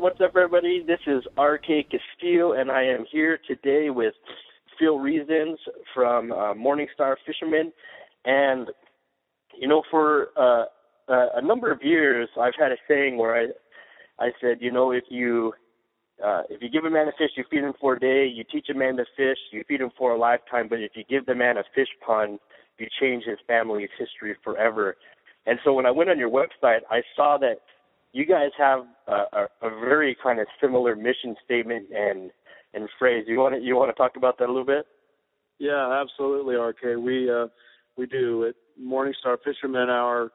what's up, everybody? This is RK Castillo, and I am here today with Phil Reasons from uh, Morningstar Fishermen. And, you know, for uh, uh, a number of years, I've had a saying where I, I said, you know, if you uh, if you give a man a fish, you feed him for a day. You teach a man to fish, you feed him for a lifetime. But if you give the man a fish pond, you change his family's history forever. And so when I went on your website, I saw that you guys have a, a, a very kind of similar mission statement and and phrase. You want to you want to talk about that a little bit? Yeah, absolutely, RK. We uh, we do at Morningstar Fishermen. Our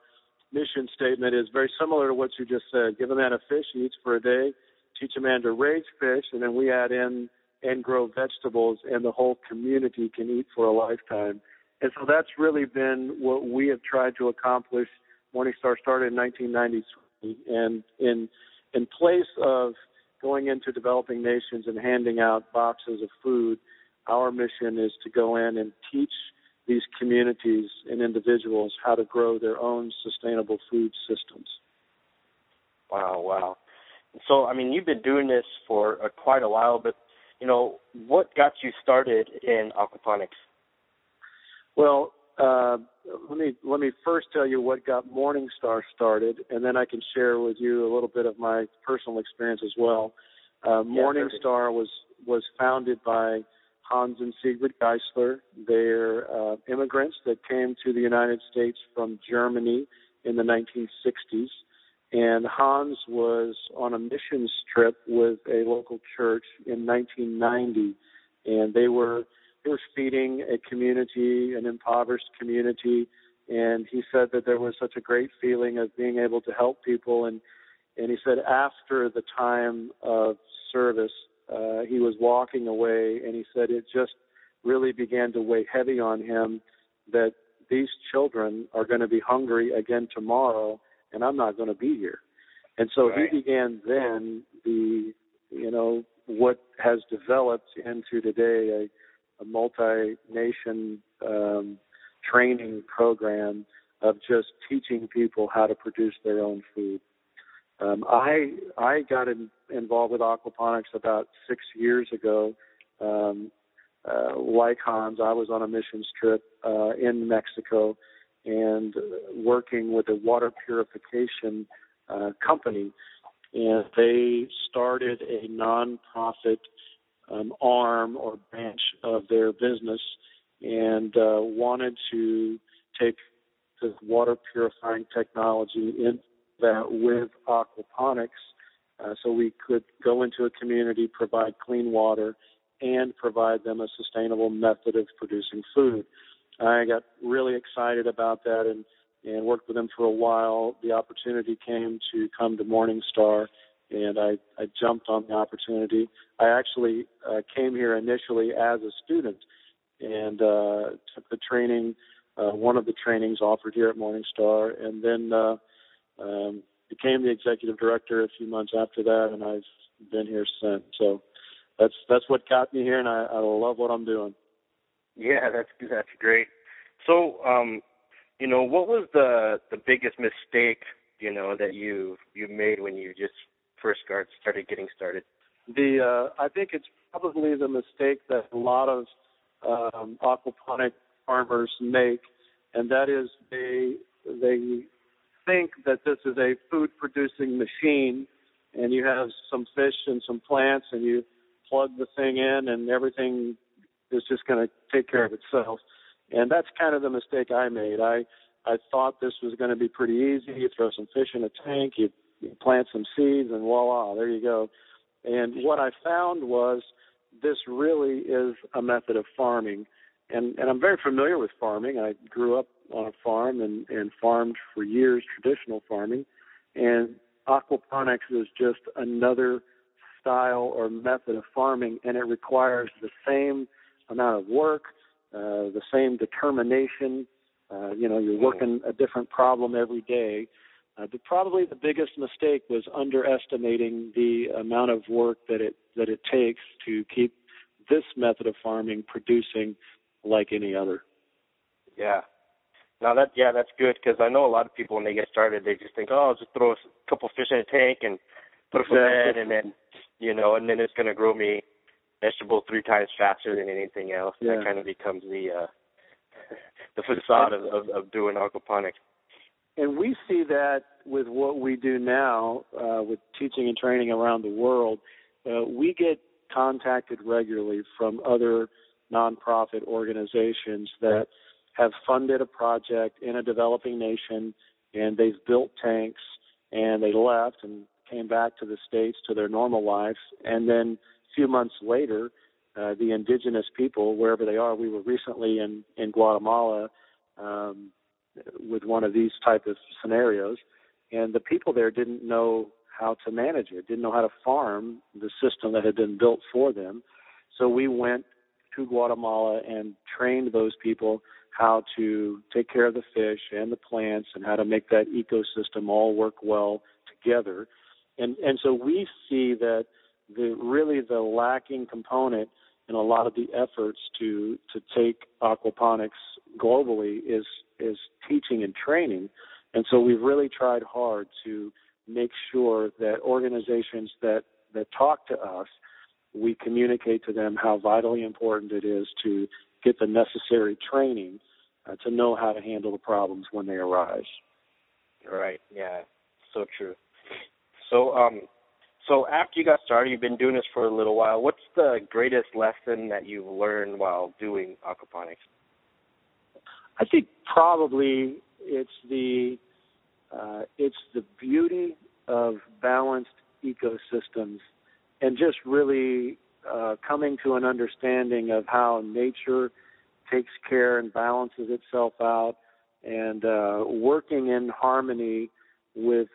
mission statement is very similar to what you just said. Give a man a fish, he eats for a day teach a man to raise fish, and then we add in and grow vegetables, and the whole community can eat for a lifetime. And so that's really been what we have tried to accomplish. Morningstar started in 1993, and in in place of going into developing nations and handing out boxes of food, our mission is to go in and teach these communities and individuals how to grow their own sustainable food systems. Wow, wow. So, I mean, you've been doing this for uh, quite a while, but you know, what got you started in aquaponics? Well, uh, let me let me first tell you what got Morningstar started, and then I can share with you a little bit of my personal experience as well. Uh, Morningstar was was founded by Hans and Sigrid Geisler. They're uh, immigrants that came to the United States from Germany in the 1960s and Hans was on a missions trip with a local church in 1990, and they were they were feeding a community, an impoverished community, and he said that there was such a great feeling of being able to help people, and and he said after the time of service, uh, he was walking away, and he said it just really began to weigh heavy on him that these children are going to be hungry again tomorrow and I'm not going to be here. And so right. he began then the, you know, what has developed into today a, a multi-nation um, training program of just teaching people how to produce their own food. Um, I I got in, involved with aquaponics about six years ago. Um, uh, like Hans, I was on a missions trip uh, in Mexico, and working with a water purification uh, company. And they started a nonprofit um, arm or branch of their business and uh, wanted to take the water purifying technology in that with aquaponics uh, so we could go into a community, provide clean water, and provide them a sustainable method of producing food. I got really excited about that and and worked with them for a while. The opportunity came to come to Morningstar, and I I jumped on the opportunity. I actually uh, came here initially as a student and uh, took the training, uh, one of the trainings offered here at Morningstar, and then uh, um, became the executive director a few months after that, and I've been here since. So that's that's what got me here, and I, I love what I'm doing. Yeah, that's that's great. So, um, you know, what was the the biggest mistake you know that you you made when you just first start, started getting started? The uh, I think it's probably the mistake that a lot of um, aquaponic farmers make, and that is they they think that this is a food producing machine, and you have some fish and some plants, and you plug the thing in, and everything is just going to take care of itself. And that's kind of the mistake I made. I I thought this was going to be pretty easy. You throw some fish in a tank, you, you plant some seeds, and voila, there you go. And what I found was this really is a method of farming. And, and I'm very familiar with farming. I grew up on a farm and, and farmed for years, traditional farming. And aquaponics is just another style or method of farming, and it requires the same amount of work, uh, the same determination, Uh, you know, you're working a different problem every day. Uh, but probably the biggest mistake was underestimating the amount of work that it that it takes to keep this method of farming producing like any other. Yeah. Now that yeah, that's good because I know a lot of people when they get started, they just think, oh, I'll just throw a couple fish in a tank and put a bed, and then you know, and then it's going to grow me vegetables three times faster than anything else. Yeah. That kind of becomes the uh, the facade of, of, of doing aquaponics. And we see that with what we do now uh, with teaching and training around the world. Uh, we get contacted regularly from other nonprofit organizations that have funded a project in a developing nation and they've built tanks and they left and came back to the states to their normal lives. And then a few months later uh, the indigenous people wherever they are we were recently in in Guatemala um, with one of these type of scenarios. And the people there didn't know how to manage it didn't know how to farm the system that had been built for them. So we went to Guatemala and trained those people how to take care of the fish and the plants and how to make that ecosystem all work well together. And and so we see that the really the lacking component in a lot of the efforts to to take aquaponics globally is is teaching and training. And so we've really tried hard to make sure that organizations that that talk to us we communicate to them how vitally important it is to get the necessary training uh, to know how to handle the problems when they arise. Right. Yeah. So true. So um so after you got started, you've been doing this for a little while. What's the greatest lesson that you've learned while doing aquaponics? I think probably it's the uh, it's the beauty of balanced ecosystems and just really uh, coming to an understanding of how nature takes care and balances itself out, and uh, working in harmony with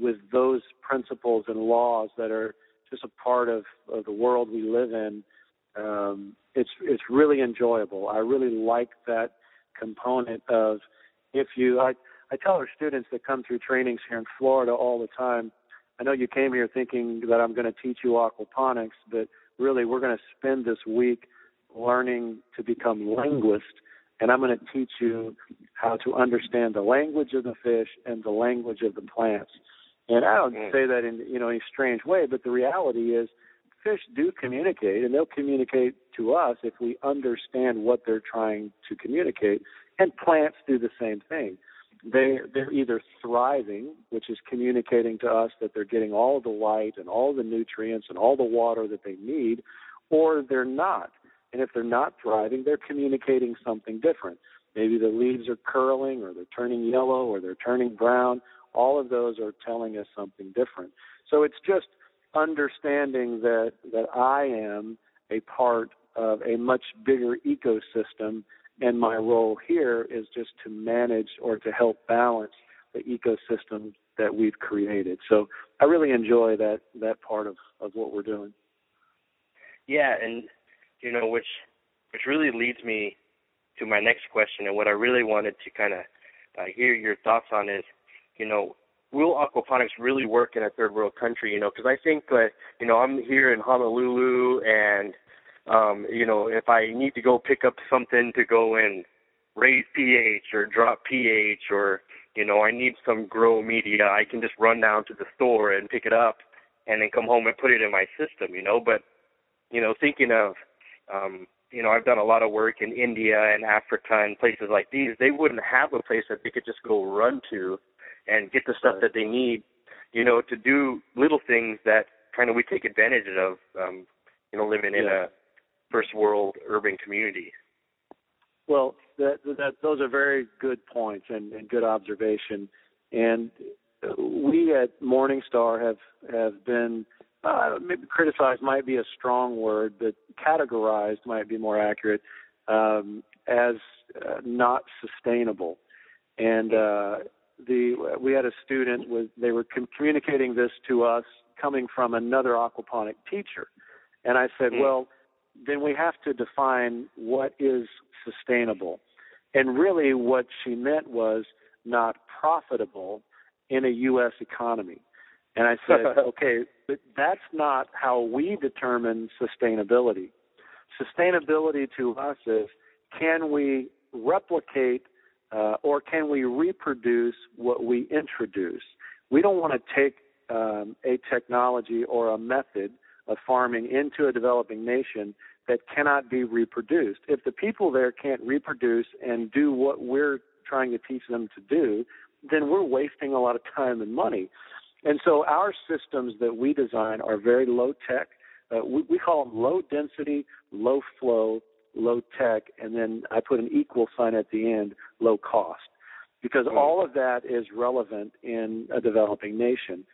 with those principles and laws that are just a part of, of the world we live in. Um, it's it's really enjoyable. I really like that component of if you I I tell our students that come through trainings here in Florida all the time I know you came here thinking that I'm going to teach you aquaponics, but really we're going to spend this week learning to become linguists, and I'm going to teach you how to understand the language of the fish and the language of the plants. And I don't mm. say that in you know any strange way, but the reality is fish do communicate, and they'll communicate to us if we understand what they're trying to communicate. And plants do the same thing they they're either thriving, which is communicating to us that they're getting all the light and all the nutrients and all the water that they need, or they're not. And if they're not thriving, they're communicating something different. Maybe the leaves are curling or they're turning yellow or they're turning brown. All of those are telling us something different. So it's just understanding that that I am a part of a much bigger ecosystem and my role here is just to manage or to help balance the ecosystem that we've created. So I really enjoy that that part of of what we're doing. Yeah, and you know, which which really leads me to my next question, and what I really wanted to kind of uh, hear your thoughts on is, you know, will aquaponics really work in a third world country? You know, because I think that you know I'm here in Honolulu, and um, you know, if I need to go pick up something to go and raise pH or drop pH or, you know, I need some grow media, I can just run down to the store and pick it up and then come home and put it in my system, you know, but, you know, thinking of, um, you know, I've done a lot of work in India and Africa and places like these. They wouldn't have a place that they could just go run to and get the stuff that they need, you know, to do little things that kind of we take advantage of, um, you know, living in a first world urban community. Well, that, that those are very good points and, and good observation. And we at Morningstar have have been uh, maybe criticized might be a strong word, but categorized might be more accurate um, as uh, not sustainable. And uh, the we had a student with they were com- communicating this to us coming from another aquaponic teacher, and I said, mm-hmm. well then we have to define what is sustainable. And really, what she meant was not profitable in a U.S. economy. And I said, okay, but that's not how we determine sustainability. Sustainability to us is can we replicate uh, or can we reproduce what we introduce? We don't want to take um, a technology or a method of farming into a developing nation that cannot be reproduced. If the people there can't reproduce and do what we're trying to teach them to do, then we're wasting a lot of time and money. And so our systems that we design are very low tech. Uh, we, we call them low density, low flow, low tech, and then I put an equal sign at the end, low cost, because all of that is relevant in a developing nation.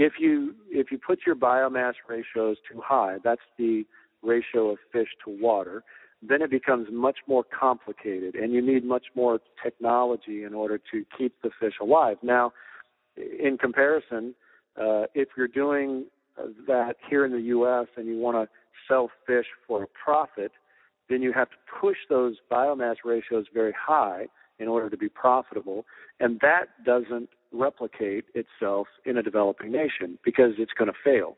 If you if you put your biomass ratios too high, that's the ratio of fish to water, then it becomes much more complicated, and you need much more technology in order to keep the fish alive. Now, in comparison, uh, if you're doing that here in the U.S. and you want to sell fish for a profit, then you have to push those biomass ratios very high in order to be profitable, and that doesn't replicate itself in a developing nation because it's going to fail.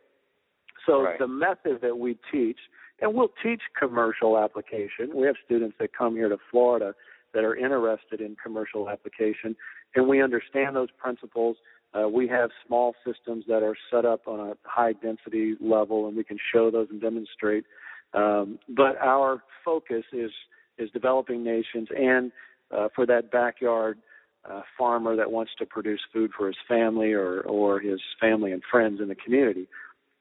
So right. the method that we teach, and we'll teach commercial application. We have students that come here to Florida that are interested in commercial application, and we understand those principles. Uh, we have small systems that are set up on a high density level, and we can show those and demonstrate. Um, but our focus is is developing nations, and uh, for that backyard uh, farmer that wants to produce food for his family or or his family and friends in the community,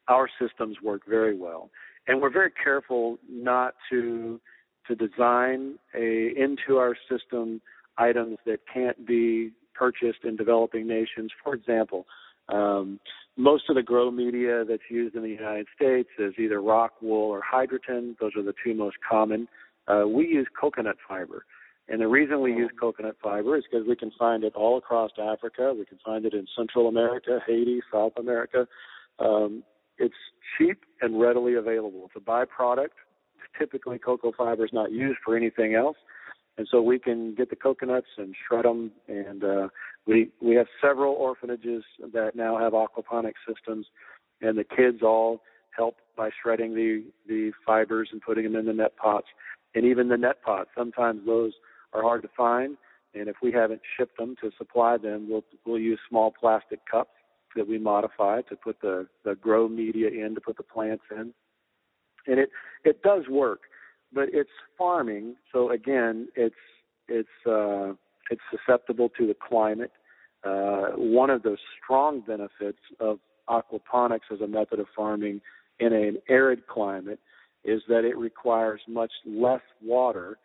our systems work very well, and we're very careful not to to design a into our system items that can't be purchased in developing nations. For example, um, most of the grow media that's used in the United States is either rock wool or hydroton. Those are the two most common. Uh, we use coconut fiber. And the reason we use coconut fiber is because we can find it all across Africa. We can find it in Central America, Haiti, South America. Um, it's cheap and readily available. It's a byproduct. Typically, coco fiber is not used for anything else and so we can get the coconuts and shred them. And uh, we we have several orphanages that now have aquaponic systems, and the kids all help by shredding the the fibers and putting them in the net pots. And even the net pots, sometimes those are hard to find. And if we haven't shipped them to supply them, we'll we'll use small plastic cups that we modify to put the the grow media in to put the plants in. And it it does work but it's farming, so again, it's it's uh, it's susceptible to the climate. Uh, one of the strong benefits of aquaponics as a method of farming in an arid climate is that it requires much less water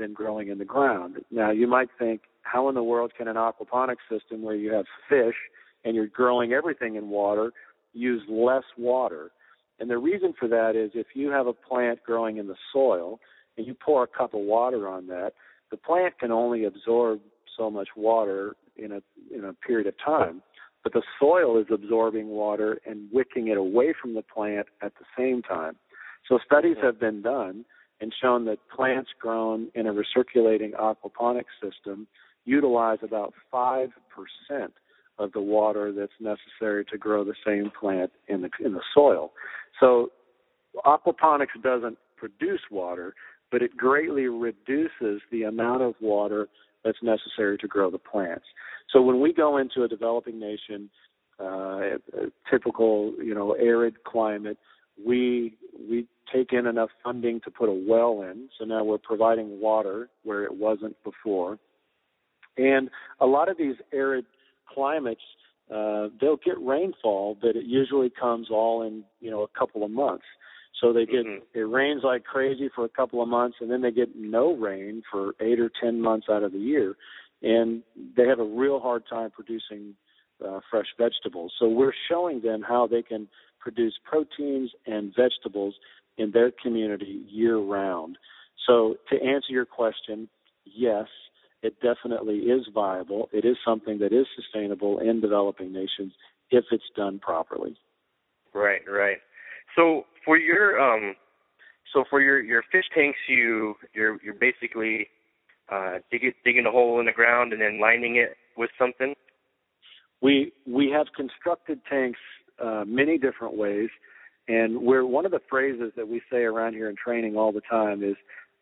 than growing in the ground. Now, you might think, how in the world can an aquaponics system where you have fish and you're growing everything in water use less water? And the reason for that is if you have a plant growing in the soil and you pour a cup of water on that, the plant can only absorb so much water in a in a period of time. But the soil is absorbing water and wicking it away from the plant at the same time. So studies have been done and shown that plants grown in a recirculating aquaponic system utilize about 5% of the water that's necessary to grow the same plant in the in the soil. So aquaponics doesn't produce water, but it greatly reduces the amount of water that's necessary to grow the plants. So when we go into a developing nation, uh, a typical you know arid climate, we we take in enough funding to put a well in. So now we're providing water where it wasn't before. And a lot of these arid climates, uh, they'll get rainfall, but it usually comes all in you know a couple of months. So they get mm-hmm. it rains like crazy for a couple of months, and then they get no rain for eight or ten months out of the year, and they have a real hard time producing uh, fresh vegetables. So we're showing them how they can produce proteins and vegetables in their community year round. So to answer your question, yes, it definitely is viable. It is something that is sustainable in developing nations if it's done properly. Right, right. So for your um, so for your your fish tanks, you you're you're basically uh, dig digging a hole in the ground and then lining it with something? We we have constructed tanks uh, many different ways, and we're one of the phrases that we say around here in training all the time is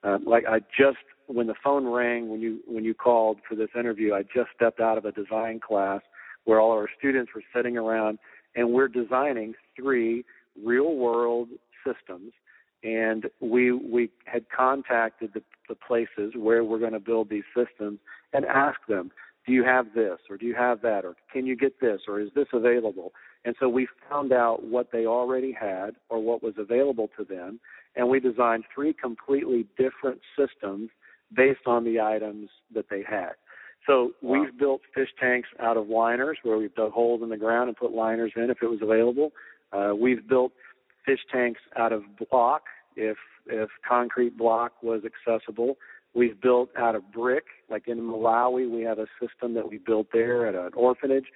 uh, like I just when the phone rang when you when you called for this interview, I just stepped out of a design class where all our students were sitting around and we're designing three real world systems. And we we had contacted the, the places where we're going to build these systems and asked them do you have this or do you have that or can you get this or is this available and so we found out what they already had or what was available to them and we designed three completely different systems based on the items that they had so wow. we've built fish tanks out of liners where we've dug holes in the ground and put liners in if it was available uh, we've built fish tanks out of block if if concrete block was accessible. We've built out of brick, like in Malawi, we have a system that we built there at an orphanage,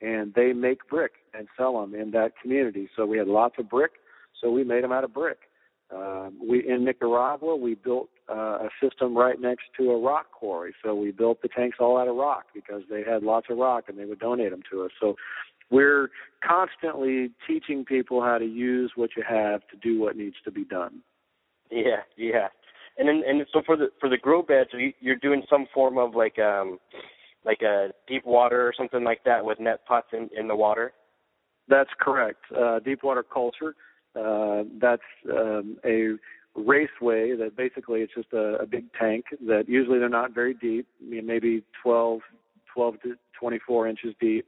and they make brick and sell them in that community. So we had lots of brick, so we made them out of brick. Uh, we in Nicaragua, we built uh, a system right next to a rock quarry. So we built the tanks all out of rock because they had lots of rock and they would donate them to us. So we're constantly teaching people how to use what you have to do what needs to be done. Yeah, yeah. And then, and so for the for the grow beds, you're doing some form of like um like a deep water or something like that with net pots in in the water. That's correct. Uh, deep water culture. Uh, that's um, a raceway that basically it's just a, a big tank that usually they're not very deep, maybe 12, 12 to 24 inches deep,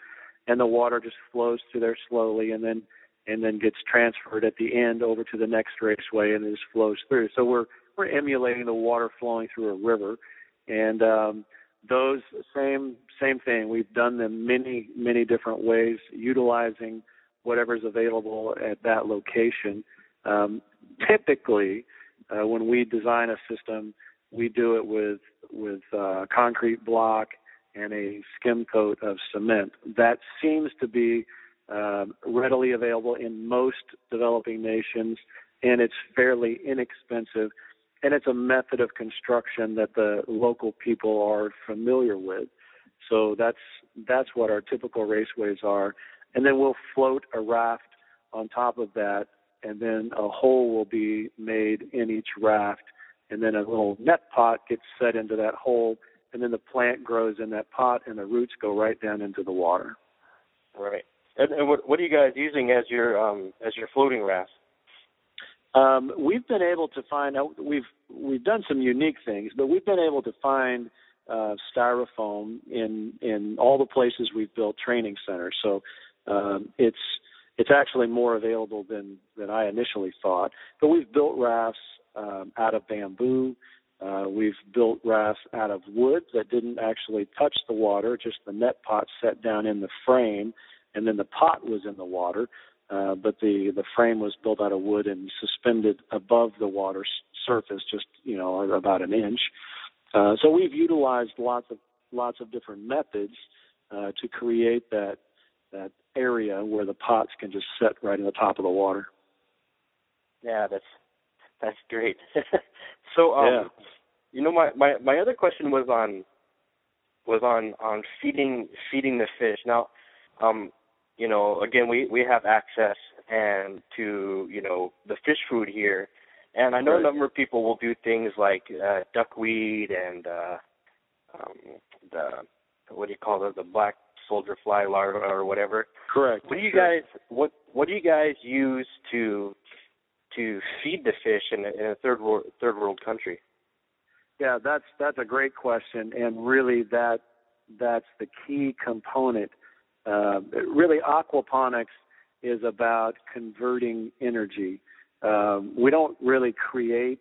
and the water just flows through there slowly, and then and then gets transferred at the end over to the next raceway and it just flows through. So we're we're emulating the water flowing through a river, and um, those same same thing. We've done them many many different ways, utilizing whatever's available at that location. Um, typically, uh, when we design a system, we do it with with uh, concrete block and a skim coat of cement. That seems to be uh, readily available in most developing nations, and it's fairly inexpensive. And it's a method of construction that the local people are familiar with. So that's that's what our typical raceways are. And then we'll float a raft on top of that, and then a hole will be made in each raft, and then a little net pot gets set into that hole, and then the plant grows in that pot, and the roots go right down into the water. Right. And, and what, what are you guys using as your um, as your floating raft? Um, we've been able to find we've we've done some unique things, but we've been able to find uh, styrofoam in in all the places we've built training centers. So um, it's it's actually more available than than I initially thought. But we've built rafts um, out of bamboo. Uh, we've built rafts out of wood that didn't actually touch the water, just the net pot set down in the frame and then the pot was in the water, uh, but the the frame was built out of wood and suspended above the water surface, just you know about an inch. Uh, so we've utilized lots of lots of different methods uh, to create that that area where the pots can just sit right in the top of the water. Yeah, that's that's great. so um, yeah. you know my, my my other question was on was on on feeding feeding the fish. Now um you know, again, we we have access and to you know the fish food here, and I know right. a number of people will do things like uh, duckweed and uh, um, the what do you call it, the black soldier fly larva or whatever. Correct. What do you guys what what do you guys use to to feed the fish in a, in a third world third world country? Yeah, that's that's a great question, and really that that's the key component uh, really, aquaponics is about converting energy. Um, we don't really create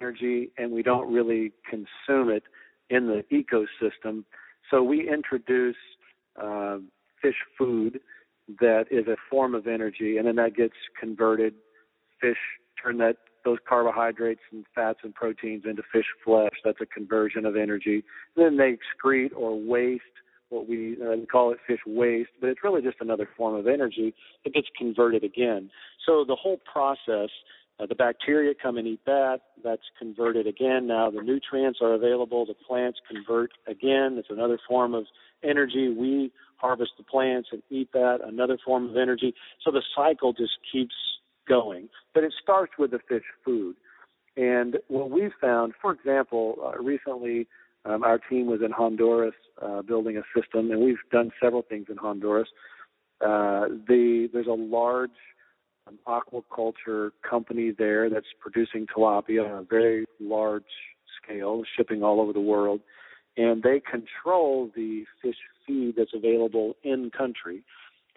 energy and we don't really consume it in the ecosystem. So we introduce uh, fish food that is a form of energy, and then that gets converted. Fish turn that those carbohydrates and fats and proteins into fish flesh. That's a conversion of energy. then they excrete or waste what we uh, call it fish waste, but it's really just another form of energy that gets converted again. So the whole process uh, the bacteria come and eat that. That's converted again. Now the nutrients are available. The plants convert again. It's another form of energy. We harvest the plants and eat that, another form of energy. So the cycle just keeps going. But it starts with the fish food. And what we've found, for example, uh, recently um, our team was in Honduras uh, building a system, and we've done several things in Honduras. Uh, the, there's a large um, aquaculture company there that's producing tilapia on a very large scale, shipping all over the world, and they control the fish feed that's available in country.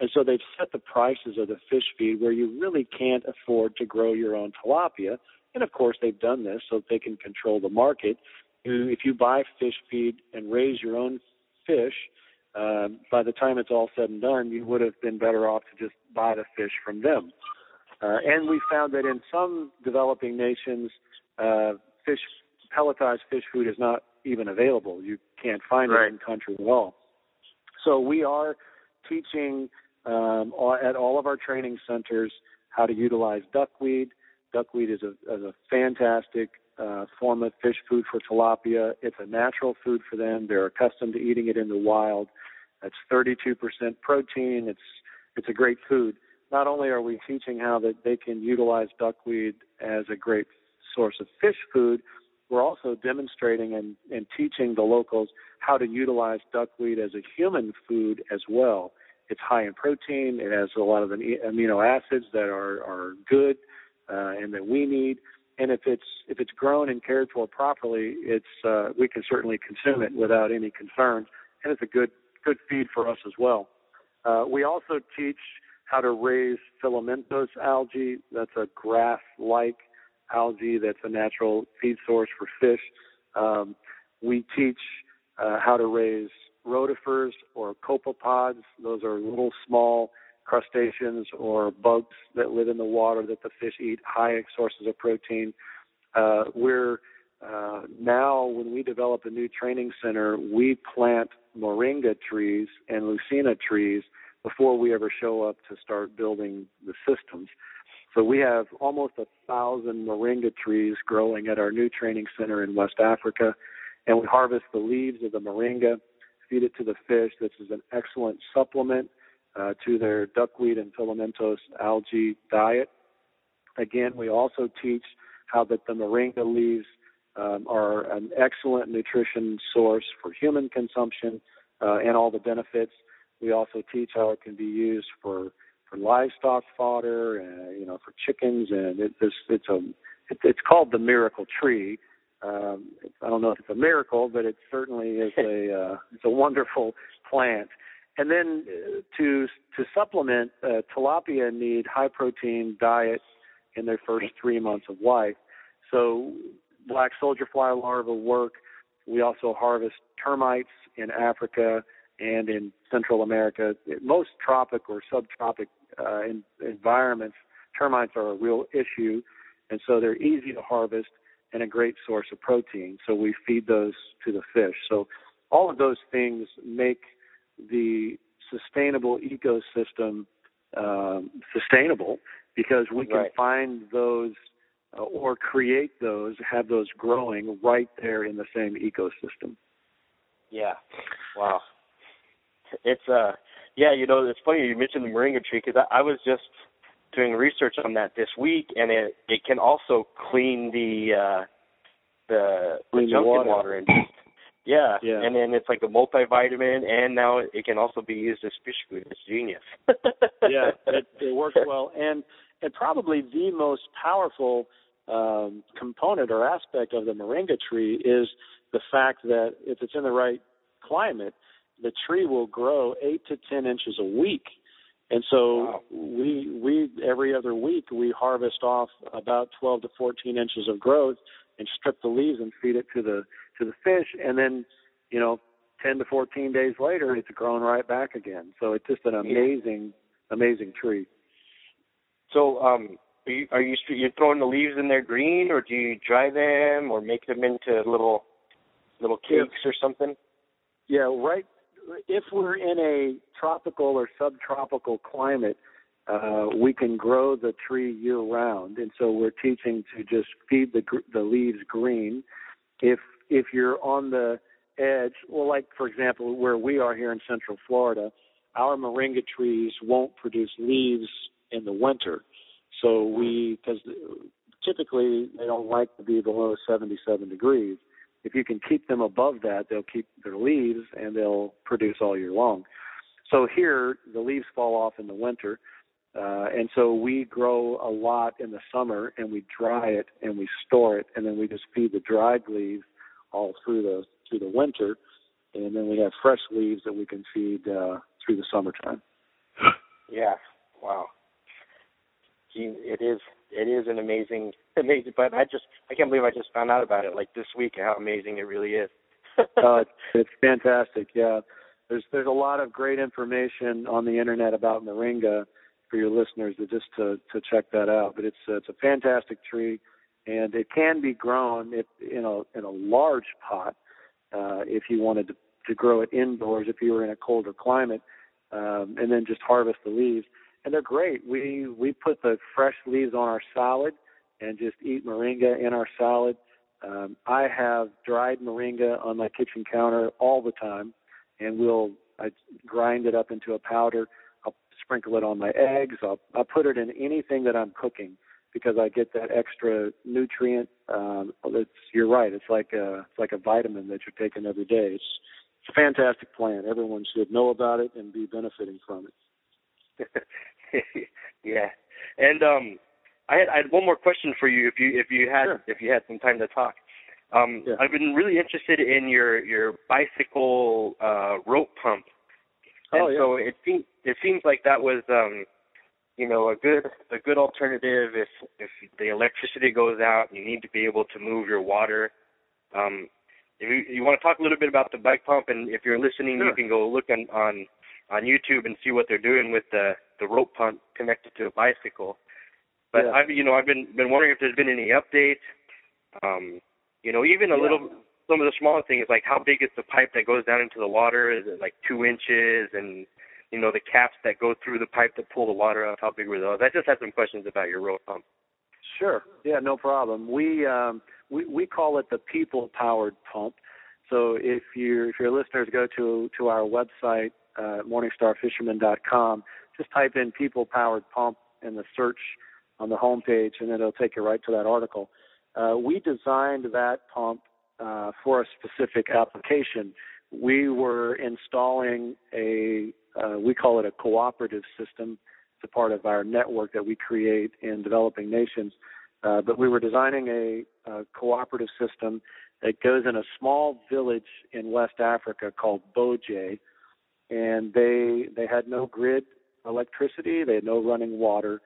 And so they've set the prices of the fish feed where you really can't afford to grow your own tilapia. And of course, they've done this so they can control the market. If you buy fish feed and raise your own fish, uh, by the time it's all said and done, you would have been better off to just buy the fish from them. Uh, and we found that in some developing nations, uh, fish pelletized fish food is not even available. You can't find right. it in country at all. So we are teaching um, at all of our training centers how to utilize duckweed. Duckweed is a, is a fantastic uh, form of fish food for tilapia. It's a natural food for them. They're accustomed to eating it in the wild. It's 32% protein. It's it's a great food. Not only are we teaching how that they can utilize duckweed as a great source of fish food, we're also demonstrating and, and teaching the locals how to utilize duckweed as a human food as well. It's high in protein. It has a lot of the amino acids that are are good uh, and that we need. And if it's if it's grown and cared for properly, it's uh, we can certainly consume it without any concerns, and it's a good good feed for us as well. Uh, we also teach how to raise filamentous algae. That's a grass-like algae that's a natural feed source for fish. Um, we teach uh, how to raise rotifers or copepods. Those are little small crustaceans or bugs that live in the water that the fish eat, high sources of protein. Uh, we're uh, now, when we develop a new training center, we plant moringa trees and leucaena trees before we ever show up to start building the systems. So we have almost a thousand moringa trees growing at our new training center in West Africa, and we harvest the leaves of the moringa, feed it to the fish. This is an excellent supplement uh, to their duckweed and filamentous algae diet. Again, we also teach how that the moringa leaves um, are an excellent nutrition source for human consumption uh, and all the benefits. We also teach how it can be used for for livestock fodder, uh, you know, for chickens, and it, it's it's a it, it's called the miracle tree. Um, I don't know if it's a miracle, but it certainly is a uh, it's a wonderful plant. And then uh, to to supplement, uh, tilapia need high protein diet in their first three months of life. So black soldier fly larvae work. We also harvest termites in Africa and in Central America. Most tropic or subtropic uh, in, environments, termites are a real issue, and so they're easy to harvest and a great source of protein. So we feed those to the fish. So all of those things make the sustainable ecosystem um, sustainable because we can right. find those uh, or create those, have those growing right there in the same ecosystem. Yeah. Wow. It's uh yeah, you know, it's funny you mentioned the moringa tree because I, I was just doing research on that this week, and it it can also clean the uh the, clean the junk water. water and yeah. Yeah. and then it's like a multivitamin, and now it can also be used as fish food. It's genius. yeah, it, it works well, and and probably the most powerful um, component or aspect of the moringa tree is the fact that if it's in the right climate, the tree will grow eight to ten inches a week. And so Wow. we we every other week we harvest off about 12 to 14 inches of growth and strip the leaves and feed it to the to the fish and then you know 10 to 14 days later it's grown right back again. So it's just an amazing amazing tree. So, um, are you are you you throwing the leaves in there green, or do you dry them, or make them into little little cakes or something? Yeah, right. If we're in a tropical or subtropical climate, uh, we can grow the tree year round, and so we're teaching to just feed the the leaves green. If if you're on the edge, well, like for example, where we are here in Central Florida, our moringa trees won't produce leaves in the winter, so we because typically they don't like to be below 77 degrees. If you can keep them above that, they'll keep their leaves and they'll produce all year long. So here, the leaves fall off in the winter, uh, and so we grow a lot in the summer and we dry it and we store it, and then we just feed the dried leaves all through the through the winter, and then we have fresh leaves that we can feed uh, through the summertime. Yeah. Wow. It is it is an amazing amazing but I just I can't believe I just found out about it like this week how amazing it really is. uh, it's, it's fantastic. Yeah. There's there's a lot of great information on the internet about moringa for your listeners to just to to check that out. But it's uh, it's a fantastic tree and it can be grown if, in a in a large pot uh, if you wanted to, to grow it indoors if you were in a colder climate um, and then just harvest the leaves and they're great. We we put the fresh leaves on our salad and just eat moringa in our salad. Um, I have dried moringa on my kitchen counter all the time, and we'll I grind it up into a powder. I'll sprinkle it on my eggs. I'll I'll put it in anything that I'm cooking because I get that extra nutrient. Um, it's you're right. It's like a it's like a vitamin that you're taking every day. It's it's a fantastic plant. Everyone should know about it and be benefiting from it. yeah, and um, I had I had one more question for you if you if you had sure. if you had some time to talk. Um, yeah. I've been really interested in your your bicycle uh, rope pump. And oh yeah. So it seems it seems like that was um, you know a good a good alternative if if the electricity goes out and you need to be able to move your water. Um, if you, you want to talk a little bit about the bike pump, and if you're listening, sure. you can go look on on on YouTube and see what they're doing with the the rope pump connected to a bicycle. But yeah. I've you know I've been been wondering if there's been any updates. Um, you know, even a yeah. little some of the smaller things like how big is the pipe that goes down into the water? Is it like two inches? And you know the caps that go through the pipe to pull the water out. How big were those? I just had some questions about your rope pump. Sure. Yeah, no problem. We um, we we call it the people powered pump. So if you if your listeners go to to our website uh, morningstarfisherman.com, just type in people powered pump in the search on the homepage, and it'll take you right to that article. Uh, we designed that pump uh, for a specific application. We were installing a uh, we call it a cooperative system. It's a part of our network that we create in developing nations. Uh, but we were designing a, a cooperative system that goes in a small village in West Africa called Boje, and they they had no grid electricity, they had no running water.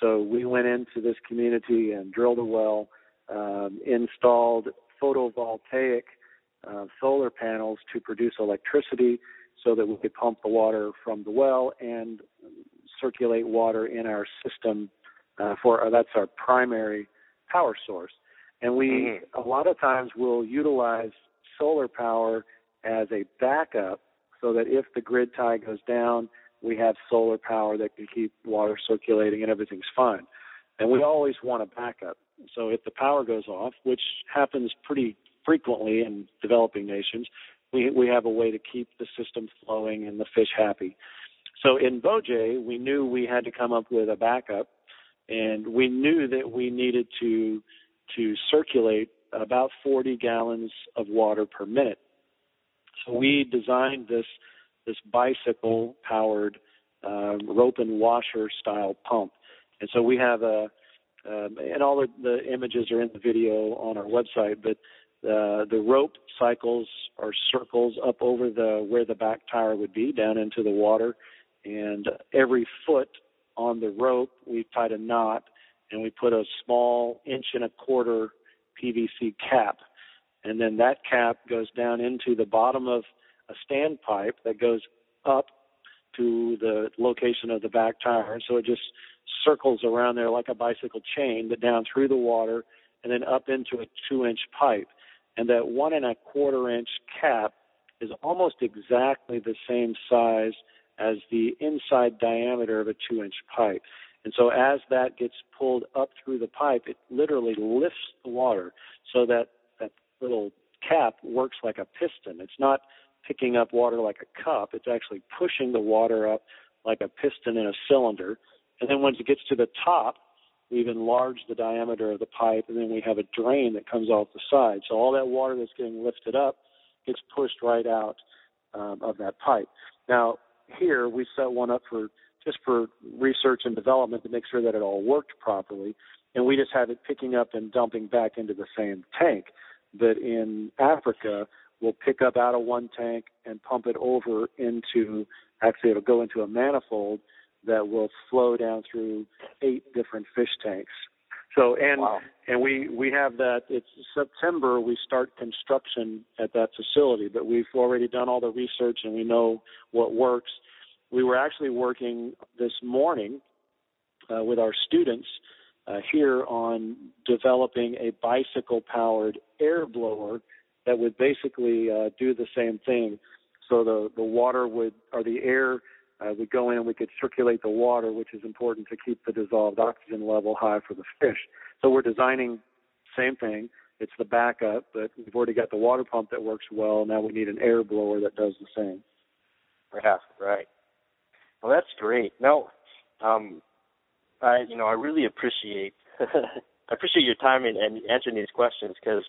So we went into this community and drilled a well, um, installed photovoltaic uh, solar panels to produce electricity, so that we could pump the water from the well and circulate water in our system. Uh, for uh, that's our primary power source. And we mm-hmm. a lot of times will utilize solar power as a backup so that if the grid tie goes down, we have solar power that can keep water circulating and everything's fine. And we always want a backup. So if the power goes off, which happens pretty frequently in developing nations, we we have a way to keep the system flowing and the fish happy. So in Boje, we knew we had to come up with a backup, and we knew that we needed to to circulate about 40 gallons of water per minute. So we designed this this bicycle powered um, rope and washer style pump, and so we have a um, and all the, the images are in the video on our website, but uh, the rope cycles or circles up over the where the back tire would be down into the water, and every foot on the rope we tied a knot and we put a small inch and a quarter PVC cap, and then that cap goes down into the bottom of a standpipe that goes up to the location of the back tire, so it just circles around there like a bicycle chain, but down through the water and then up into a two-inch pipe and that one and a quarter inch cap is almost exactly the same size as the inside diameter of a two inch pipe. And so as that gets pulled up through the pipe, it literally lifts the water so that that little cap works like a piston. It's not picking up water like a cup. It's actually pushing the water up like a piston in a cylinder. And then once it gets to the top, we've enlarged the diameter of the pipe, and then we have a drain that comes off the side. So all that water that's getting lifted up gets pushed right out um, of that pipe. Now, here we set one up for just for research and development to make sure that it all worked properly, and we just have it picking up and dumping back into the same tank. But in Africa, we'll pick up out of one tank and pump it over into actually it'll go into a manifold that will flow down through eight different fish tanks. So and wow. and we we have that. It's September. We start construction at that facility, but we've already done all the research and we know what works. We were actually working this morning uh, with our students uh, here on developing a bicycle-powered air blower that would basically uh, do the same thing. So the the water would or the air uh, would go in, we could circulate the water, which is important to keep the dissolved oxygen level high for the fish. So we're designing same thing. It's the backup, but we've already got the water pump that works well. Now we need an air blower that does the same. Yeah, right. Well, that's great. Now, um, I you know I really appreciate I appreciate your time and, and answering these questions because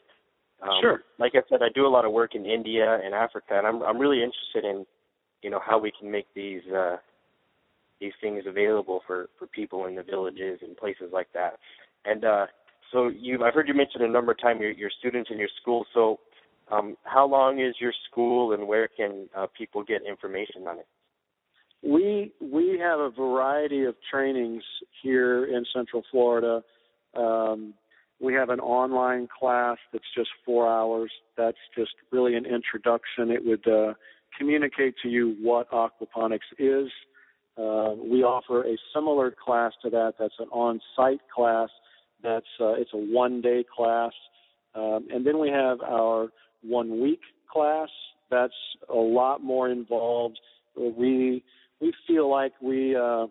um, sure. Like I said, I do a lot of work in India and Africa, and I'm I'm really interested in you know how we can make these uh, these things available for for people in the villages and places like that. And uh, so you, I've heard you mention a number of times your your students in your school. So um, how long is your school, and where can uh, people get information on it? We we have a variety of trainings here in Central Florida. Um, we have an online class that's just four hours. That's just really an introduction. It would uh, communicate to you what aquaponics is. Uh, we offer a similar class to that. That's an on-site class. That's uh, it's a one-day class, um, and then we have our one-week class. That's a lot more involved. We we feel like we uh,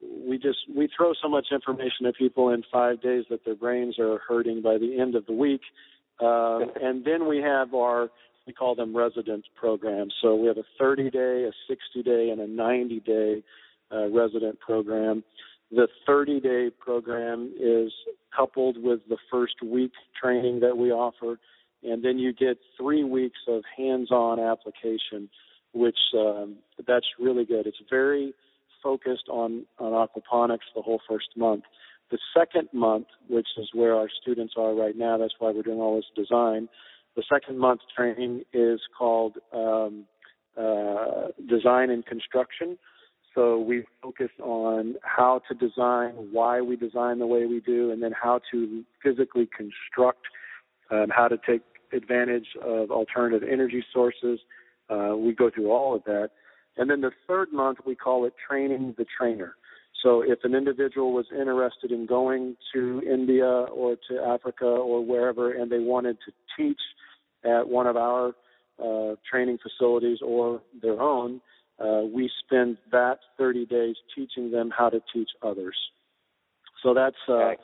we just we throw so much information at people in five days that their brains are hurting by the end of the week. Uh, and then we have our we call them residence programs. So we have a 30 day, a 60 day, and a 90 day uh, resident program. The 30 day program is coupled with the first week training that we offer, and then you get three weeks of hands on application, which um, that's really good. It's very focused on, on aquaponics the whole first month. The second month, which is where our students are right now, that's why we're doing all this design, the second month training is called um, uh, Design and Construction. So we focus on how to design, why we design the way we do, and then how to physically construct, um, how to take advantage of alternative energy sources. Uh, we go through all of that. And then the third month, we call it Training the Trainer. So if an individual was interested in going to India or to Africa or wherever and they wanted to teach at one of our uh, training facilities or their own, uh, we spend that 30 days teaching them how to teach others. So that's uh,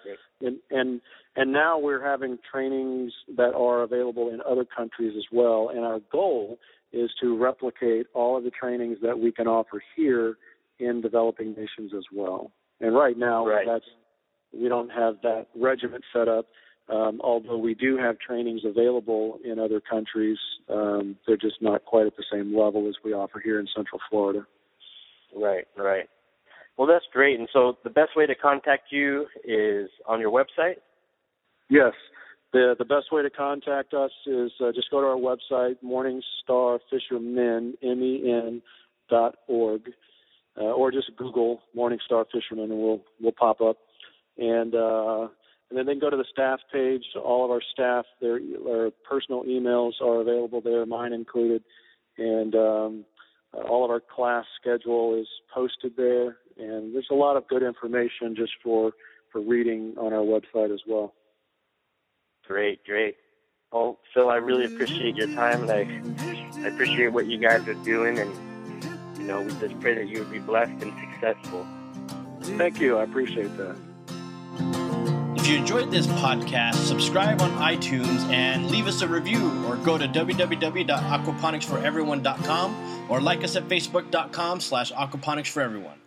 and and and now we're having trainings that are available in other countries as well. And our goal is to replicate all of the trainings that we can offer here in developing nations as well. And right now, right. that's we don't have that regiment set up um, although we do have trainings available in other countries, um, they're just not quite at the same level as we offer here in Central Florida. Right, right. Well, that's great. And so the best way to contact you is on your website? Yes. The, the best way to contact us is uh, just go to our website, Morningstar Fishermen, M-E-N dot org, uh, or just Google Morningstar Fishermen and we'll, we'll pop up. And uh, and then they can go to the staff page. All of our staff, their, their personal emails are available there, mine included. And um, all of our class schedule is posted there. And there's a lot of good information just for, for reading on our website as well. Great, great. Well, Phil, I really appreciate your time, and I, I appreciate what you guys are doing, and you know, we just pray that you would be blessed and successful. Thank you. I appreciate that. If you enjoyed this podcast, subscribe on iTunes and leave us a review or go to www.aquaponicsforeveryone.com or like us at facebook.com slash aquaponicsforeveryone.